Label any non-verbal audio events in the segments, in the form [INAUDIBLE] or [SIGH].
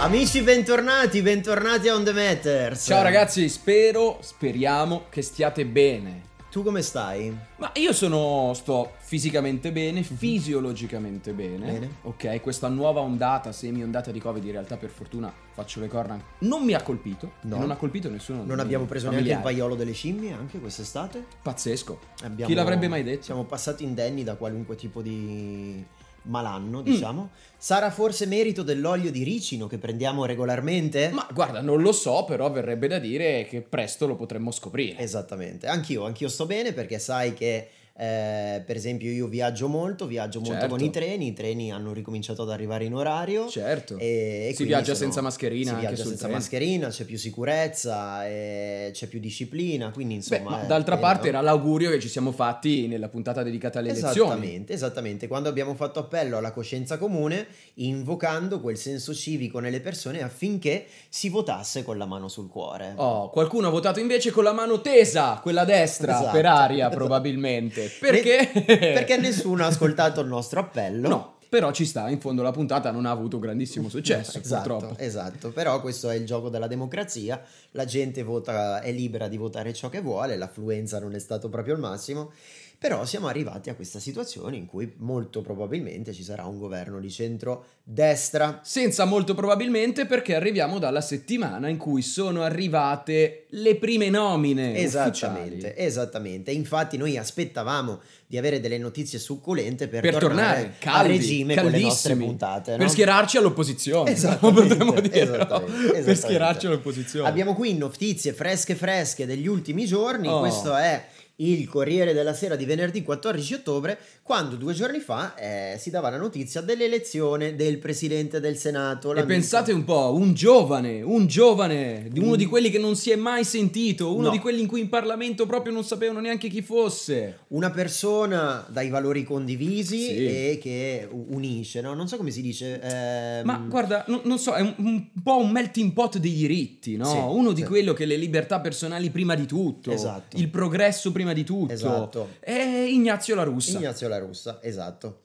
Amici, bentornati, bentornati a On The Matters. Ciao ragazzi, spero, speriamo che stiate bene. Tu come stai? Ma io sono, sto fisicamente bene, fisiologicamente bene. Bene. Ok, questa nuova ondata, semi-ondata di Covid, in realtà per fortuna faccio le corna, non mi ha colpito. No. Non ha colpito nessuno. Non abbiamo preso neanche il familiari. vaiolo delle scimmie anche quest'estate? Pazzesco. Abbiamo- Chi l'avrebbe mai detto? Siamo passati indenni da qualunque tipo di malanno, Mm. diciamo. Sarà forse merito dell'olio di ricino che prendiamo regolarmente? Ma guarda, non lo so, però verrebbe da dire che presto lo potremmo scoprire. Esattamente, anch'io, anch'io sto bene perché sai che eh, per esempio io viaggio molto, viaggio molto Certo. con i treni, i treni hanno ricominciato ad arrivare in orario. Certo. E, e Si viaggia sono- senza mascherina Si anche viaggia senza treno. mascherina, c'è più sicurezza, e c'è più disciplina, quindi Beh, insomma... ma eh, d'altra bene, parte era l'augurio che ci siamo fatti nella puntata dedicata alle elezioni. Esattamente, esattamente. Quando abbiamo fatto appello alla coscienza comune, invocando quel senso civico nelle persone affinché si votasse con la mano sul cuore. Oh, qualcuno ha votato invece con la mano tesa, quella destra, Esatto, per aria [LAUGHS] esatto. probabilmente. Perché? Perché nessuno ha ascoltato il nostro appello. No, però ci sta, in fondo la puntata non ha avuto grandissimo [LAUGHS] successo, Esatto, purtroppo. esatto, però questo è il gioco della democrazia, la gente vota, è libera di votare ciò che vuole, l'affluenza non è stato proprio il massimo, però siamo arrivati a questa situazione in cui molto probabilmente ci sarà un governo di centro-destra. Senza molto probabilmente perché arriviamo dalla settimana in cui sono arrivate le prime nomine Esattamente, ufficiali. esattamente. Infatti noi aspettavamo di avere delle notizie succulente per, Per tornare a caldi, regime con le nostre puntate. per no? schierarci all'opposizione, Esattamente, [LAUGHS] potremmo dire, no? esattamente, per esattamente. schierarci all'opposizione. Abbiamo qui notizie fresche fresche degli ultimi giorni. Oh. Questo è il Corriere della Sera di venerdì 14 ottobre, quando due giorni fa eh, si dava la notizia dell'elezione del presidente del Senato. E l'amico- pensate un po', un giovane, un giovane, di uno di quelli che non si è mai sentito, uno No. di quelli in cui in Parlamento proprio non sapevano neanche chi fosse. Una persona dai valori condivisi Sì. e che unisce, no? Non so come si dice. ehm, Ma guarda, non, non so, è un, un po' un melting pot dei diritti, no? Sì, uno di sì. quello che le libertà personali prima di tutto, Esatto. il progresso prima di tutto. Esatto. È Ignazio La Russa. Ignazio La Russa, esatto.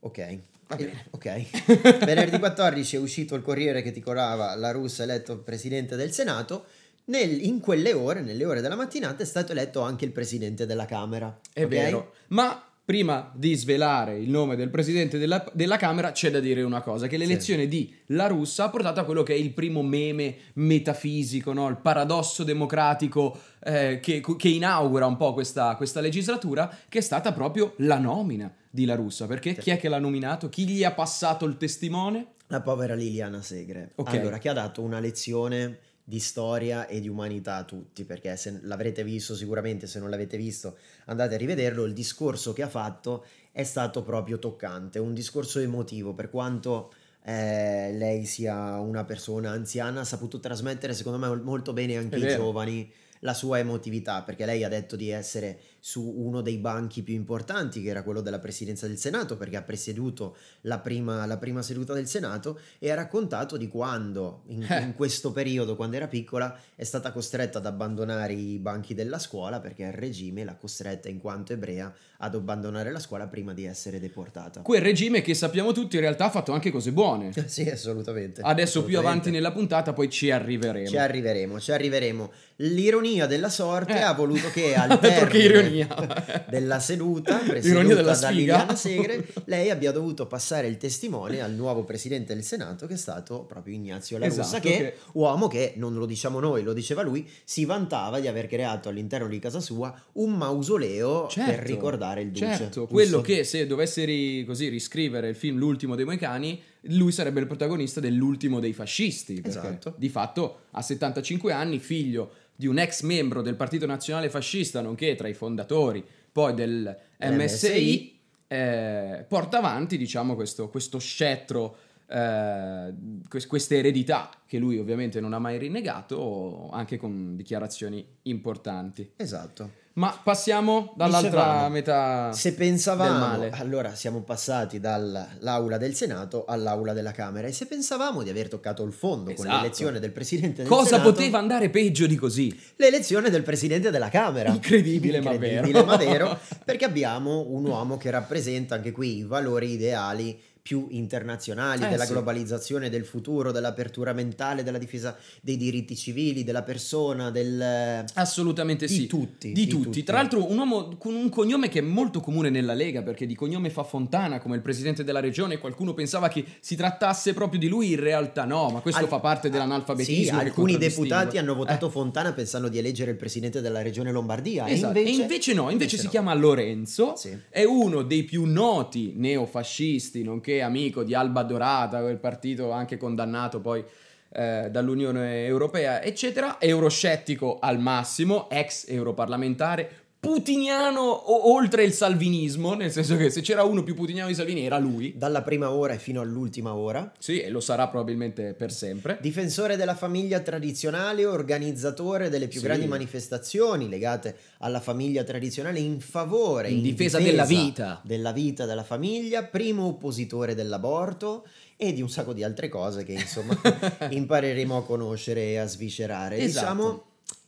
Ok. Va bene. Ok. Venerdì 14 è uscito il Corriere che titolava La Russa eletto presidente del Senato. Nel- in quelle ore, nelle ore della mattinata, è stato eletto anche il presidente della Camera. È ok? vero. Ma prima di svelare il nome del presidente della, della Camera, c'è da dire una cosa: che l'elezione di La Russa ha portato a quello che è il primo meme metafisico, no? il paradosso democratico eh, che, che inaugura un po' questa, questa legislatura, che è stata proprio la nomina di La Russa. Perché Sì. chi è che l'ha nominato? Chi gli ha passato il testimone? La povera Liliana Segre. Ok. Allora, che ha dato una lezione di storia e di umanità a tutti, perché se l'avrete visto sicuramente, se non l'avete visto andate a rivederlo, il discorso che ha fatto è stato proprio toccante, un discorso emotivo, per quanto eh, lei sia una persona anziana, ha saputo trasmettere secondo me molto bene anche ai giovani la sua emotività, perché lei ha detto di essere su uno dei banchi più importanti, che era quello della presidenza del Senato, perché ha presieduto la prima, la prima seduta del Senato e ha raccontato di quando, in, Eh. in questo periodo, quando era piccola, è stata costretta ad abbandonare i banchi della scuola perché il regime l'ha costretta, in quanto ebrea, ad abbandonare la scuola prima di essere deportata. Quel regime che sappiamo tutti in realtà ha fatto anche cose buone. [LAUGHS] sì, assolutamente. Adesso più avanti assolutamente. nella puntata poi ci arriveremo. Ci arriveremo, ci arriveremo. L'ironia della sorte Eh. ha voluto che [LAUGHS] al termine ironia. [LAUGHS] della seduta presieduta della da. Liliana Segre, [LAUGHS] lei abbia dovuto passare il testimone al nuovo presidente del Senato che è stato proprio Ignazio La Russa, Esatto, che, che- uomo che, non lo diciamo noi, lo diceva lui, si vantava di aver creato all'interno di casa sua un mausoleo per Certo, ricordare il duce. Certo, quello che se dovesse ri- così riscrivere il film L'ultimo dei Moicani, lui sarebbe il protagonista dell'ultimo dei fascisti. Esatto. di fatto ha 75 anni, figlio di un ex membro del Partito Nazionale Fascista, nonché tra i fondatori poi del MSI, eh, porta avanti diciamo questo, questo scettro, eh, quest- questa eredità che lui ovviamente non ha mai rinnegato, anche con dichiarazioni importanti. Esatto. Ma passiamo dall'altra Dicevamo, metà Se pensavamo, allora siamo passati dall'aula del Senato all'aula della Camera e se pensavamo di aver toccato il fondo con Esatto. l'elezione del Presidente del Cosa Senato, poteva andare peggio di così? l'elezione del Presidente della Camera. Incredibile, ma Incredibile, vero. ma vero, [LAUGHS] perché abbiamo un uomo che rappresenta anche qui i valori ideali più internazionali, Eh, della sì. globalizzazione, del futuro, dell'apertura mentale, della difesa dei diritti civili, della persona, del... Assolutamente di sì. tutti. Di tutti. Tra l'altro un uomo con un cognome che è molto comune nella Lega, perché di cognome fa Fontana come il presidente della regione, qualcuno pensava che si trattasse proprio di lui, in realtà no, ma questo Al- fa parte dell'analfabetismo. Sì, alcuni deputati hanno votato Eh, Fontana pensando di eleggere il presidente della regione Lombardia. esatto. E invece, E invece no, invece si no. chiama Lorenzo, Sì. è uno dei più noti neofascisti, nonché amico di Alba Dorata, quel partito anche condannato poi eh, dall'Unione Europea, eccetera, euroscettico al massimo, ex europarlamentare, putiniano oltre il salvinismo, nel senso che se c'era uno più putiniano di Salvini era lui. Dalla prima ora e fino all'ultima ora. Sì, e lo sarà probabilmente per sempre. Difensore della famiglia tradizionale, organizzatore delle più Sì. grandi manifestazioni legate alla famiglia tradizionale in favore, In difesa della vita. della vita della famiglia, primo oppositore dell'aborto e di un sacco di altre cose che insomma [LAUGHS] impareremo a conoscere e a sviscerare. Esatto. Diciamo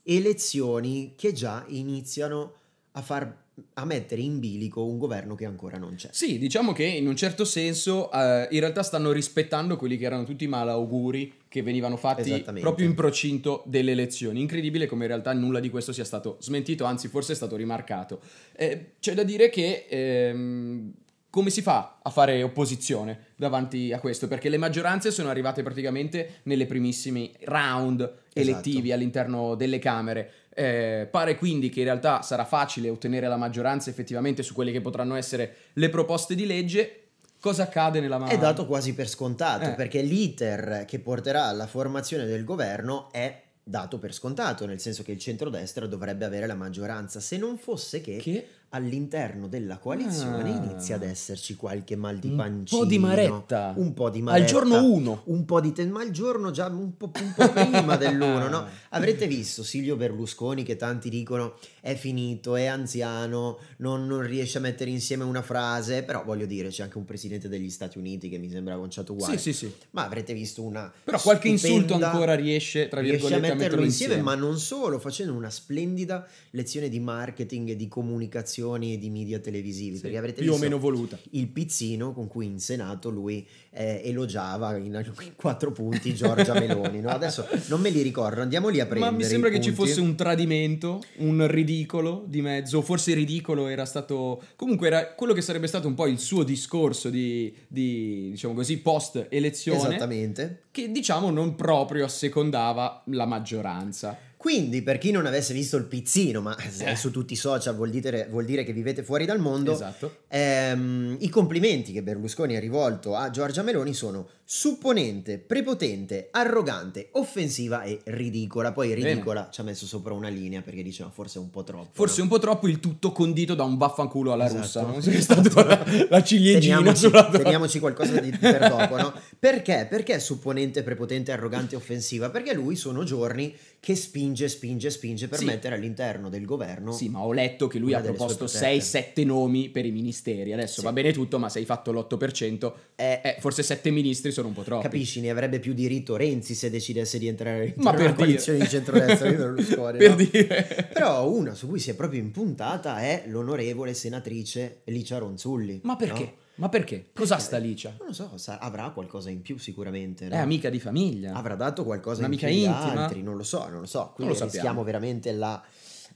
elezioni che già iniziano a far a mettere in bilico un governo che ancora non c'è. Sì, diciamo che in un certo senso eh, in realtà stanno rispettando quelli che erano tutti i malauguri che venivano fatti proprio in procinto delle elezioni. Incredibile come in realtà nulla di questo sia stato smentito, anzi forse è stato rimarcato. Eh, c'è da dire che ehm, come si fa a fare opposizione davanti a questo? Perché le maggioranze sono arrivate praticamente nelle primissimi round elettivi Esatto. all'interno delle Camere. Eh, pare quindi che in realtà sarà facile ottenere la maggioranza effettivamente su quelle che potranno essere le proposte di legge. Cosa accade nella mano? È dato quasi per scontato Eh. perché l'iter che porterà alla formazione del governo è dato per scontato, nel senso che il centrodestra dovrebbe avere la maggioranza, se non fosse che, Che all'interno della coalizione Ah. inizia ad esserci qualche mal di Un pancino, po' di maretta. un po' di al maretta, giorno 1. un po' di te- ma il giorno già un po', un po' prima dell'uno, no? [LAUGHS] Avrete visto Silvio Berlusconi che tanti dicono è finito, è anziano, non, non riesce a mettere insieme una frase, però voglio dire c'è anche un presidente degli Stati Uniti che mi sembra conciato uguale. Sì, sì, sì. Ma avrete visto una Però qualche insulto ancora riesce, tra riesce a virgolette, a metterlo metterlo insieme, insieme. ma non solo, facendo una splendida lezione di marketing e di e di media televisivi, Sì, perché avrete più o meno voluta. il pizzino con cui in Senato lui eh, elogiava in, in [LAUGHS] quattro punti Giorgia Meloni, no? Adesso non me li ricordo, andiamo lì a prendere Ma mi sembra che ci punti. fosse un tradimento, un ridicolo di mezzo, forse ridicolo era stato... Comunque era quello che sarebbe stato un po' il suo discorso di, di, diciamo così, post elezione, Esattamente. che diciamo non proprio assecondava la maggioranza. Quindi, per chi non avesse visto il pizzino, ma Eh. su tutti i social vuol dire, vuol dire che vivete fuori dal mondo, Esatto. Ehm, I complimenti che Berlusconi ha rivolto a Giorgia Meloni sono supponente, prepotente, arrogante, offensiva e ridicola. Poi Bene. ridicola ci ha messo sopra una linea perché diceva forse un po' troppo. Forse no? un po' troppo il tutto condito da un vaffanculo alla Esatto. russa, no? È stata la, la ciliegina Teniamoci, sulla teniamoci qualcosa di, per dopo, no? [LAUGHS] Perché? Perché supponente, prepotente, arrogante offensiva? Perché lui sono giorni che spinge, spinge, spinge per Sì. mettere all'interno del governo Sì, ma ho letto che lui ha proposto protette. 6-7 nomi per i ministeri. Adesso Sì. va bene tutto, ma se hai fatto l'8%, Eh, eh, forse 7 ministri sono un po' troppi. Capisci, ne avrebbe più diritto Renzi se decidesse di entrare in Ma una per coalizione dire. di centrodestra di Berlusconi. [LAUGHS] per no? dire. Però una su cui si è proprio impuntata è l'onorevole senatrice Licia Ronzulli. Ma perché? no? Ma perché? Cosa Perché? sta Licia? Non lo so, sa- avrà qualcosa in più sicuramente. no? È amica di famiglia. Avrà dato qualcosa Un'amica in più intima? altri, non lo so, non lo so. Quindi lo sappiamo. rischiamo veramente la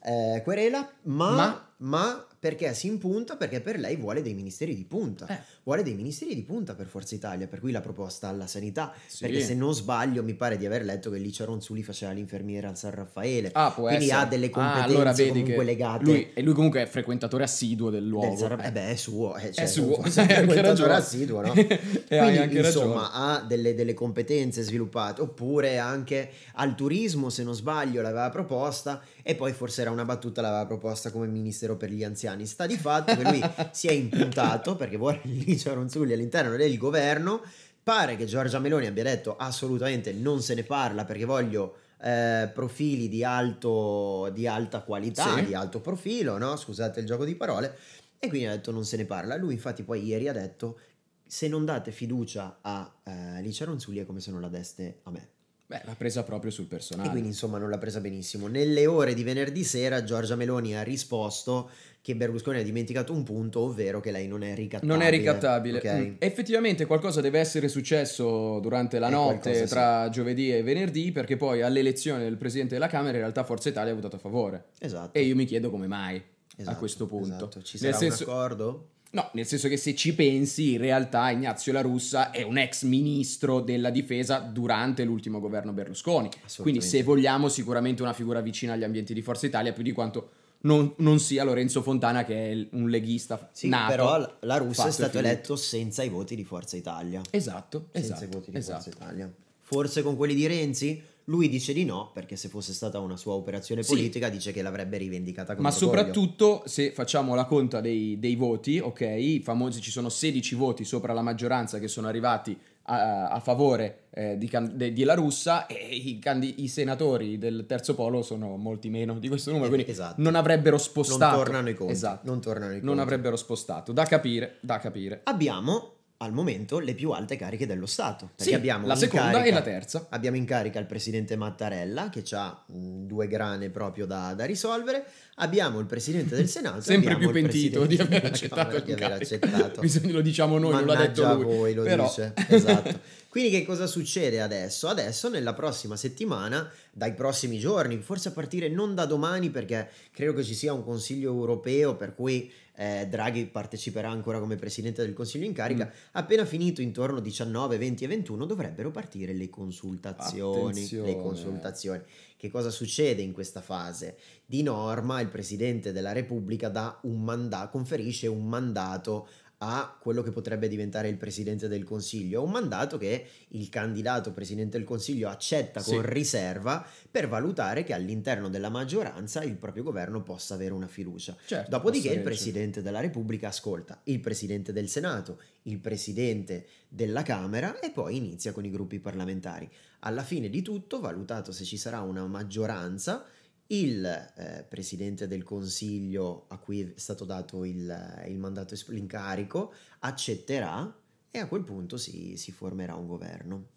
eh, querela, ma, Ma? ma perché si impunta? Perché per lei vuole dei ministeri di punta. Eh. Vuole dei ministeri di punta per Forza Italia, per cui la proposta alla sanità. Sì. Perché se non sbaglio mi pare di aver letto che Licia Ronzulli faceva l'infermiera al San Raffaele. Ah, può Quindi essere. ha delle Ah, competenze allora vedi comunque che legate. Lui, e lui comunque è frequentatore assiduo del luogo. del Eh. eh beh, è suo, eh, è cioè, suo, se [LAUGHS] hai è anche frequentatore ragione. assiduo, no? [LAUGHS] e hai Quindi, anche insomma, ragione. ha delle, delle competenze sviluppate, oppure anche al turismo, se non sbaglio, l'aveva proposta, e poi forse era una battuta, l'aveva proposta come ministero per gli anziani. Sta di fatto che lui [LAUGHS] si è imputato, perché vuole Licia Ronzulli all'interno del governo, pare che Giorgia Meloni abbia detto assolutamente non se ne parla perché voglio... eh, profili di, alto, di alta qualità, Sì. di alto profilo, no? scusate il gioco di parole, e quindi ha detto non se ne parla. Lui infatti poi ieri ha detto se non date fiducia a eh, Licia Ronzulli è come se non la deste a me. Beh, l'ha presa proprio sul E personale. quindi insomma non l'ha presa benissimo. Nelle ore di venerdì sera Giorgia Meloni ha risposto che Berlusconi ha dimenticato un punto, ovvero che lei non è ricattabile. Non è ricattabile. Ok? Mm. Effettivamente qualcosa deve essere successo durante la Eh, notte qualcosa sì. tra giovedì e venerdì perché poi all'elezione del Presidente della Camera in realtà Forza Italia ha votato a favore. Esatto. E io mi chiedo come mai a Esatto, questo punto. esatto. Ci Nel sarà senso- un accordo? No, nel senso che se ci pensi, in realtà Ignazio La Russa è un ex ministro della difesa durante l'ultimo governo Berlusconi. Quindi, se vogliamo, sicuramente una figura vicina agli ambienti di Forza Italia, più di quanto non, non sia Lorenzo Fontana, che è un leghista Sì, nato. però la- Russa è stato eletto senza i voti di Forza Italia. Esatto, Senza esatto. i voti di esatto. Forza Italia. Forse con quelli di Renzi? Lui dice di no, perché se fosse stata una sua operazione Sì. politica dice che l'avrebbe rivendicata con Ma orgoglio. soprattutto se facciamo la conta dei, dei voti, ok? I famosi ci sono 16 voti sopra la maggioranza che sono arrivati a, a favore eh, di, can- de- di La Russa e i, candi- i senatori del terzo polo sono molti meno di questo numero, Eh, quindi esatto. non avrebbero spostato. Non tornano i conti. Esatto. Non tornano i Non conti. avrebbero spostato. Da capire, da capire. Abbiamo al momento le più alte cariche dello Stato. Perché Sì, abbiamo la seconda carica- e la terza. Abbiamo in carica il presidente Mattarella che ha due grane proprio da, da risolvere. Abbiamo il presidente del [LAUGHS] Senato. Sempre più pentito di aver [LAUGHS] accettato di aver accettato. [LAUGHS] Bisogna- lo diciamo noi, non l'ha detto lui. voi, lo Però- dice. Esatto. Quindi che cosa succede adesso? Adesso nella prossima settimana, dai prossimi giorni, forse a partire non da domani perché credo che ci sia un Consiglio europeo per cui eh, Draghi parteciperà ancora come Presidente del Consiglio in carica, Mm. appena finito intorno 19, 20 e 21 dovrebbero partire le consultazioni. Le consultazioni. Che cosa succede in questa fase? Di norma il Presidente della Repubblica dà un mandato, conferisce un mandato a quello che potrebbe diventare il Presidente del Consiglio, un mandato che il candidato Presidente del Consiglio accetta Sì. con riserva per valutare che all'interno della maggioranza il proprio governo possa avere una fiducia. Certo, Dopodiché il. Presidente della Repubblica ascolta il Presidente del Senato, il Presidente della Camera e poi inizia con i gruppi parlamentari. Alla fine di tutto, valutato se ci sarà una maggioranza, il eh, Presidente del Consiglio a cui è stato dato il, il mandato, l'incarico, accetterà e a quel punto si, si formerà un governo.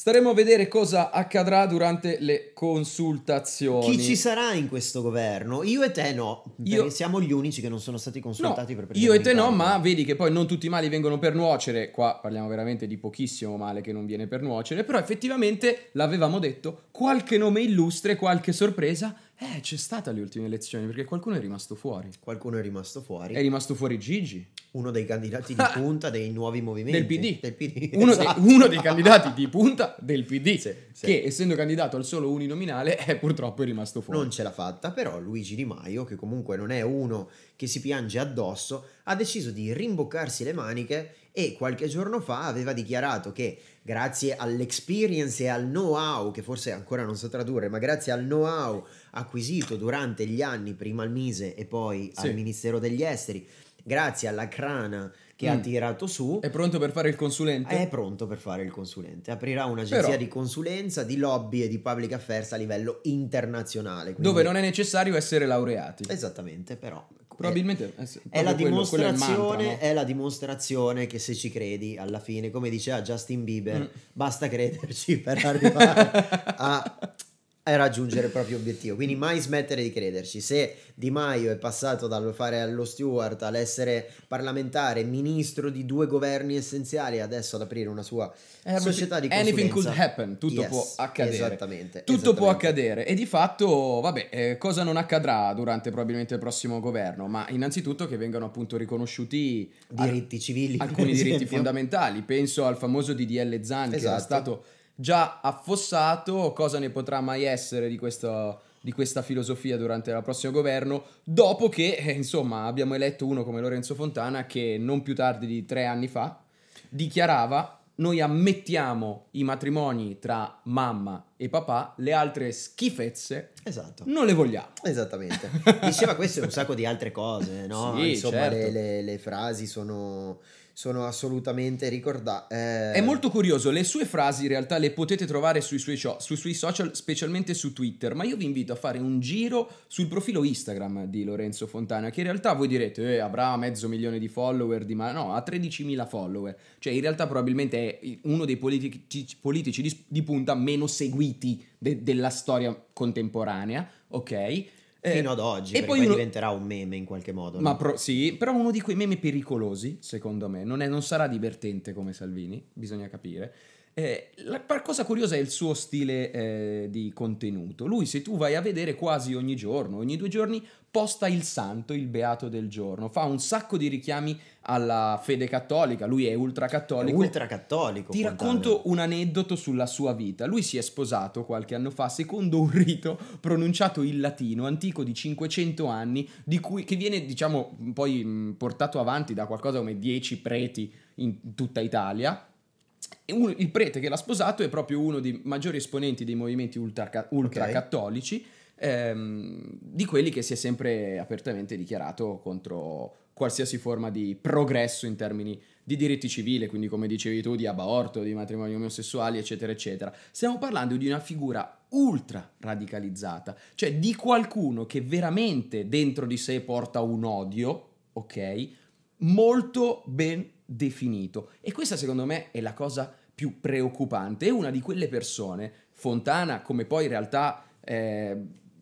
Staremo a vedere cosa accadrà durante le consultazioni. Chi ci sarà in questo governo? Io e te no, Io- siamo gli unici che non sono stati No, consultati per prendere io e te no, ma vedi che poi non tutti i mali vengono per nuocere. Qua parliamo veramente di pochissimo male che non viene per nuocere. Però effettivamente l'avevamo detto: qualche nome illustre, qualche sorpresa. Eh, c'è stata alle ultime elezioni perché qualcuno è rimasto fuori. Qualcuno è rimasto fuori. È rimasto fuori Gigi, uno dei candidati di [LAUGHS] punta dei nuovi movimenti del PD. Del PD, Uno, esatto. dei, uno dei candidati di punta del PD. Sì, sì. Che essendo candidato al solo uninominale, è purtroppo rimasto fuori. Non ce l'ha fatta, però Luigi Di Maio, che comunque non è uno che si piange addosso, ha deciso di rimboccarsi le maniche e qualche giorno fa aveva dichiarato che grazie all'experience e al know-how, che forse ancora non so tradurre, ma grazie al know-how acquisito durante gli anni prima al Mise e poi Sì. al Ministero degli Esteri, grazie alla crana che ha Mm. tirato su, È pronto per fare il consulente? è pronto per fare il consulente. Aprirà un'agenzia Però- di consulenza, di lobby e di public affairs a livello internazionale. quindi- Dove non è necessario essere laureati. Esattamente, però. Probabilmente è, È la, quello- quello è mantra, dimostrazione, no? è la dimostrazione che se ci credi alla fine, come diceva Justin Bieber, Mm. basta crederci per arrivare [LAUGHS] a, a raggiungere il proprio obiettivo. Quindi mai smettere di crederci. Se Di Maio è passato dal fare allo steward all'essere parlamentare, ministro di due governi essenziali, adesso ad aprire una sua Everything- società di consulenza. anything could happen, tutto Yes, può accadere. Esattamente. Tutto può esattamente. accadere e di fatto, vabbè, eh, cosa non accadrà durante probabilmente il prossimo governo? Ma innanzitutto che vengano appunto riconosciuti al- Diritti civili. per alcuni diritti fondamentali. Penso al famoso DDL Zan che era Esatto. stato già affossato. Cosa ne potrà mai essere di questo- di questa filosofia durante il prossimo governo? Dopo che, eh, insomma, abbiamo eletto uno come Lorenzo Fontana che non più tardi di tre anni fa dichiarava. Noi ammettiamo i matrimoni tra mamma e papà, le altre schifezze Esatto. non le vogliamo. Esattamente. [LAUGHS] Diceva questo e un sacco di altre cose, no? Sì, Insomma, certo. le, le- le frasi sono, sono assolutamente ricordati. Eh... È molto curioso, le sue frasi in realtà le potete trovare sui suoi, sui suoi, social, specialmente su Twitter, ma io vi invito a fare un giro sul profilo Instagram di Lorenzo Fontana, che in realtà voi direte eh, avrà mezzo milione di follower, di ma no, ha 13.000 follower, cioè in realtà probabilmente è uno dei politici, politici di, di punta meno seguiti de, della storia contemporanea, ok? Eh, Fino ad oggi, e poi uno... diventerà un meme in qualche modo. Ma no? pro... sì, però uno di quei meme pericolosi, secondo me. Non, è, non sarà divertente come Salvini, bisogna capire. Eh, la cosa curiosa è il suo stile eh, di contenuto. Lui, se tu vai a vedere quasi ogni giorno, ogni due giorni, posta il santo, il beato del giorno. Fa un sacco di richiami alla fede cattolica. Lui è ultracattolico. È ultracattolico. Ti racconto un aneddoto sulla sua vita. Lui si è sposato qualche anno fa secondo un rito pronunciato in latino, antico di 500 anni, di cui, che viene, diciamo, poi portato avanti da qualcosa come 10 preti in tutta Italia uno, il prete che l'ha sposato è proprio uno dei maggiori esponenti dei movimenti ultra, ultracattolici, okay. ehm, di quelli che si è sempre apertamente dichiarato contro qualsiasi forma di progresso in termini di diritti civili, quindi come dicevi tu, di aborto, di matrimoni omosessuali, eccetera, eccetera. Stiamo parlando di una figura ultra radicalizzata, cioè di qualcuno che veramente dentro di sé porta un odio, ok? Molto ben definito. E questa secondo me è la cosa più preoccupante. È una di quelle persone, Fontana, come poi in realtà eh,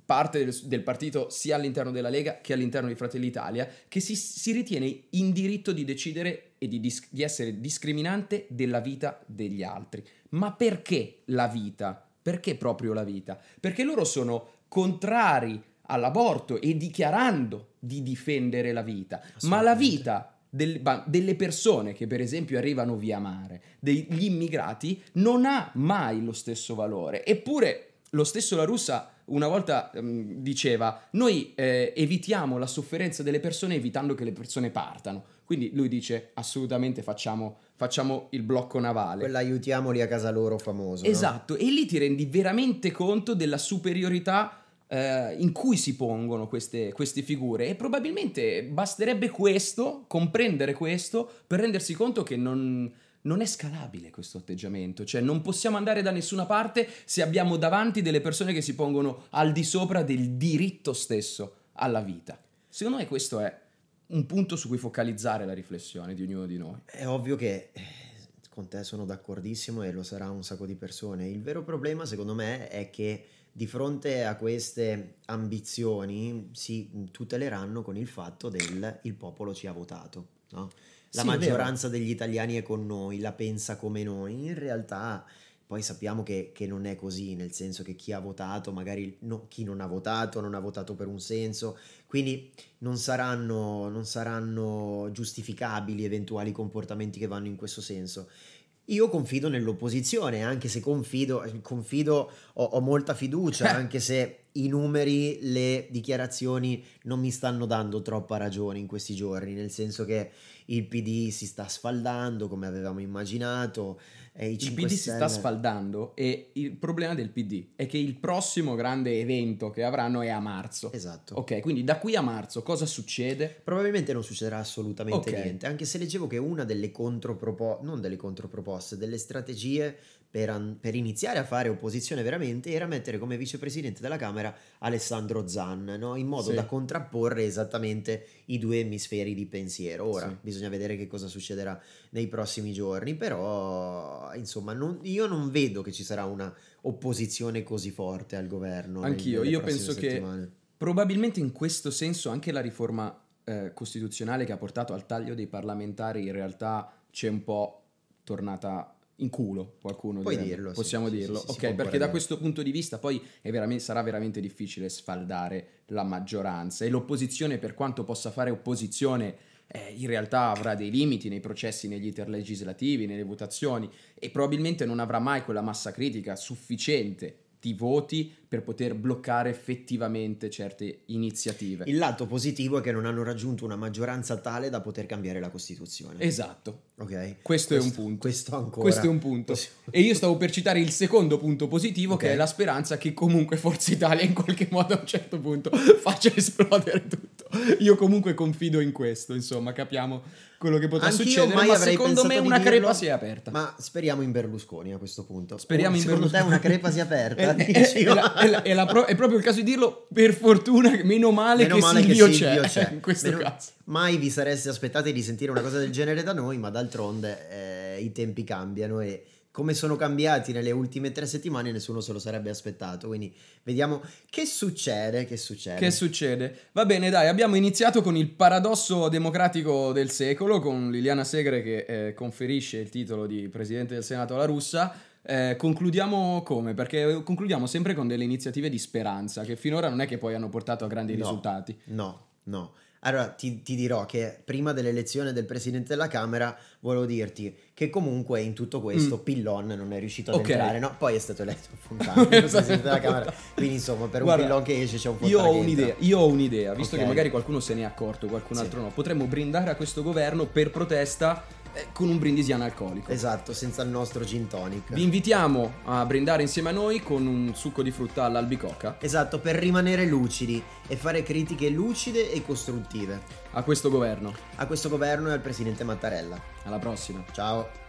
parte del, del, partito sia all'interno della Lega che all'interno di Fratelli Italia, che si, si ritiene in diritto di decidere e di, dis, di essere discriminante della vita degli altri. Ma perché la vita? Perché proprio la vita? Perché loro sono contrari all'aborto e dichiarando di difendere la vita, ma la vita del, delle persone che per esempio arrivano via mare, degli immigrati, non ha mai lo stesso valore. Eppure lo stesso La Russa una volta um, diceva noi eh, evitiamo la sofferenza delle persone evitando che le persone partano. Quindi lui dice assolutamente facciamo, facciamo il blocco navale. Quella aiutiamoli a casa loro famoso. Esatto, no? e lì ti rendi veramente conto della superiorità eh, in cui si pongono queste, queste, figure e probabilmente basterebbe questo, comprendere questo, per rendersi conto che non, non è scalabile questo atteggiamento, cioè non possiamo andare da nessuna parte se abbiamo davanti delle persone che si pongono al di sopra del diritto stesso alla vita. Secondo me questo è un punto su cui focalizzare la riflessione di ognuno di noi. È ovvio che eh, con te sono d'accordissimo e lo sarà un sacco di persone. Il vero problema secondo me è che di fronte a queste ambizioni si tuteleranno con il fatto del il popolo ci ha votato. No? La sì, maggioranza degli italiani è con noi, la pensa come noi. In realtà poi sappiamo che, che non è così, nel senso che chi ha votato, magari no, chi non ha votato, non ha votato per un senso, quindi non saranno, non saranno giustificabili eventuali comportamenti che vanno in questo senso. Io confido nell'opposizione, anche se confido, confido ho, ho molta fiducia, anche se i numeri, le dichiarazioni non mi stanno dando troppa ragione in questi giorni, nel senso che il PD si sta sfaldando come avevamo immaginato, il PD si sta sfaldando e il problema del PD è che il prossimo grande evento che avranno è a marzo. Esatto. Ok, quindi da qui a marzo cosa succede? Probabilmente non succederà assolutamente okay. niente, anche se leggevo che una delle controproposte, non delle controproposte, delle strategie per, per, iniziare a fare opposizione veramente era mettere come vicepresidente della Camera Alessandro Zan, no? in modo sì. da contrapporre esattamente i due emisferi di pensiero. Ora sì. bisogna vedere che cosa succederà nei prossimi giorni, però insomma non, io non vedo che ci sarà una opposizione così forte al governo. Anch'io, io penso settimane. che probabilmente in questo senso anche la riforma eh, costituzionale che ha portato al taglio dei parlamentari in realtà c'è un po' tornata in culo qualcuno Puoi dirlo possiamo sì, dirlo. sì, sì, ok perché da questo punto di vista poi veramente, sarà veramente difficile sfaldare la maggioranza e l'opposizione per quanto possa fare opposizione eh, in realtà avrà dei limiti nei processi, negli iter legislativi, nelle votazioni e probabilmente non avrà mai quella massa critica sufficiente di voti per poter bloccare effettivamente certe iniziative. Il lato positivo è che non hanno raggiunto una maggioranza tale da poter cambiare la Costituzione. Esatto. Ok. Questo, questo è un punto. Questo ancora. Questo è un punto. E io stavo per citare il secondo punto positivo, okay. che è la speranza che comunque Forza Italia in qualche modo a un certo punto [LAUGHS] faccia esplodere tutto. [LAUGHS] io comunque confido in questo, insomma, capiamo quello che potrà Anch'io succedere, mai ma secondo me una dirlo, crepa si è aperta. Ma speriamo in Berlusconi a questo punto. Speriamo in Secondo Berlusconi. te una crepa si è aperta? [LAUGHS] È, è- la- è la- la pro- è proprio il caso di dirlo, per fortuna, meno male, Meno che, male Silvio che Silvio c'è, [LAUGHS] c'è. in questo Meno- caso. Mai vi sareste aspettati di sentire una cosa del genere da noi, ma d'altronde eh, i tempi cambiano e come sono cambiati nelle ultime tre settimane nessuno se lo sarebbe aspettato. Quindi vediamo che succede, che succede. Che succede? Va bene, dai, abbiamo iniziato con il paradosso democratico del secolo, con Liliana Segre che eh, conferisce il titolo di Presidente del Senato alla russa. Eh, concludiamo come? Perché concludiamo sempre con delle iniziative di speranza, che finora non è che poi hanno portato a grandi No. risultati. No, no. Allora ti, ti dirò che prima dell'elezione del presidente della Camera volevo dirti che comunque in tutto questo Pillon non è riuscito ad Mm. Ok. entrare, no? Poi è stato eletto Fontana, il [LAUGHS] presidente della Camera. Quindi insomma, per Guarda, un Pillon che esce c'è un Io Fontana ho che un'idea, io ho un'idea, visto Ok. che magari qualcuno se ne è accorto, qualcun Sì. altro no. Potremmo brindare a questo governo per protesta con un brindisi analcolico. Esatto, senza il nostro gin tonic. Vi invitiamo a brindare insieme a noi con un succo di frutta all'albicocca Esatto, per rimanere lucidi e fare critiche lucide e costruttive a questo governo. a questo governo e al presidente Mattarella. Alla prossima. Ciao.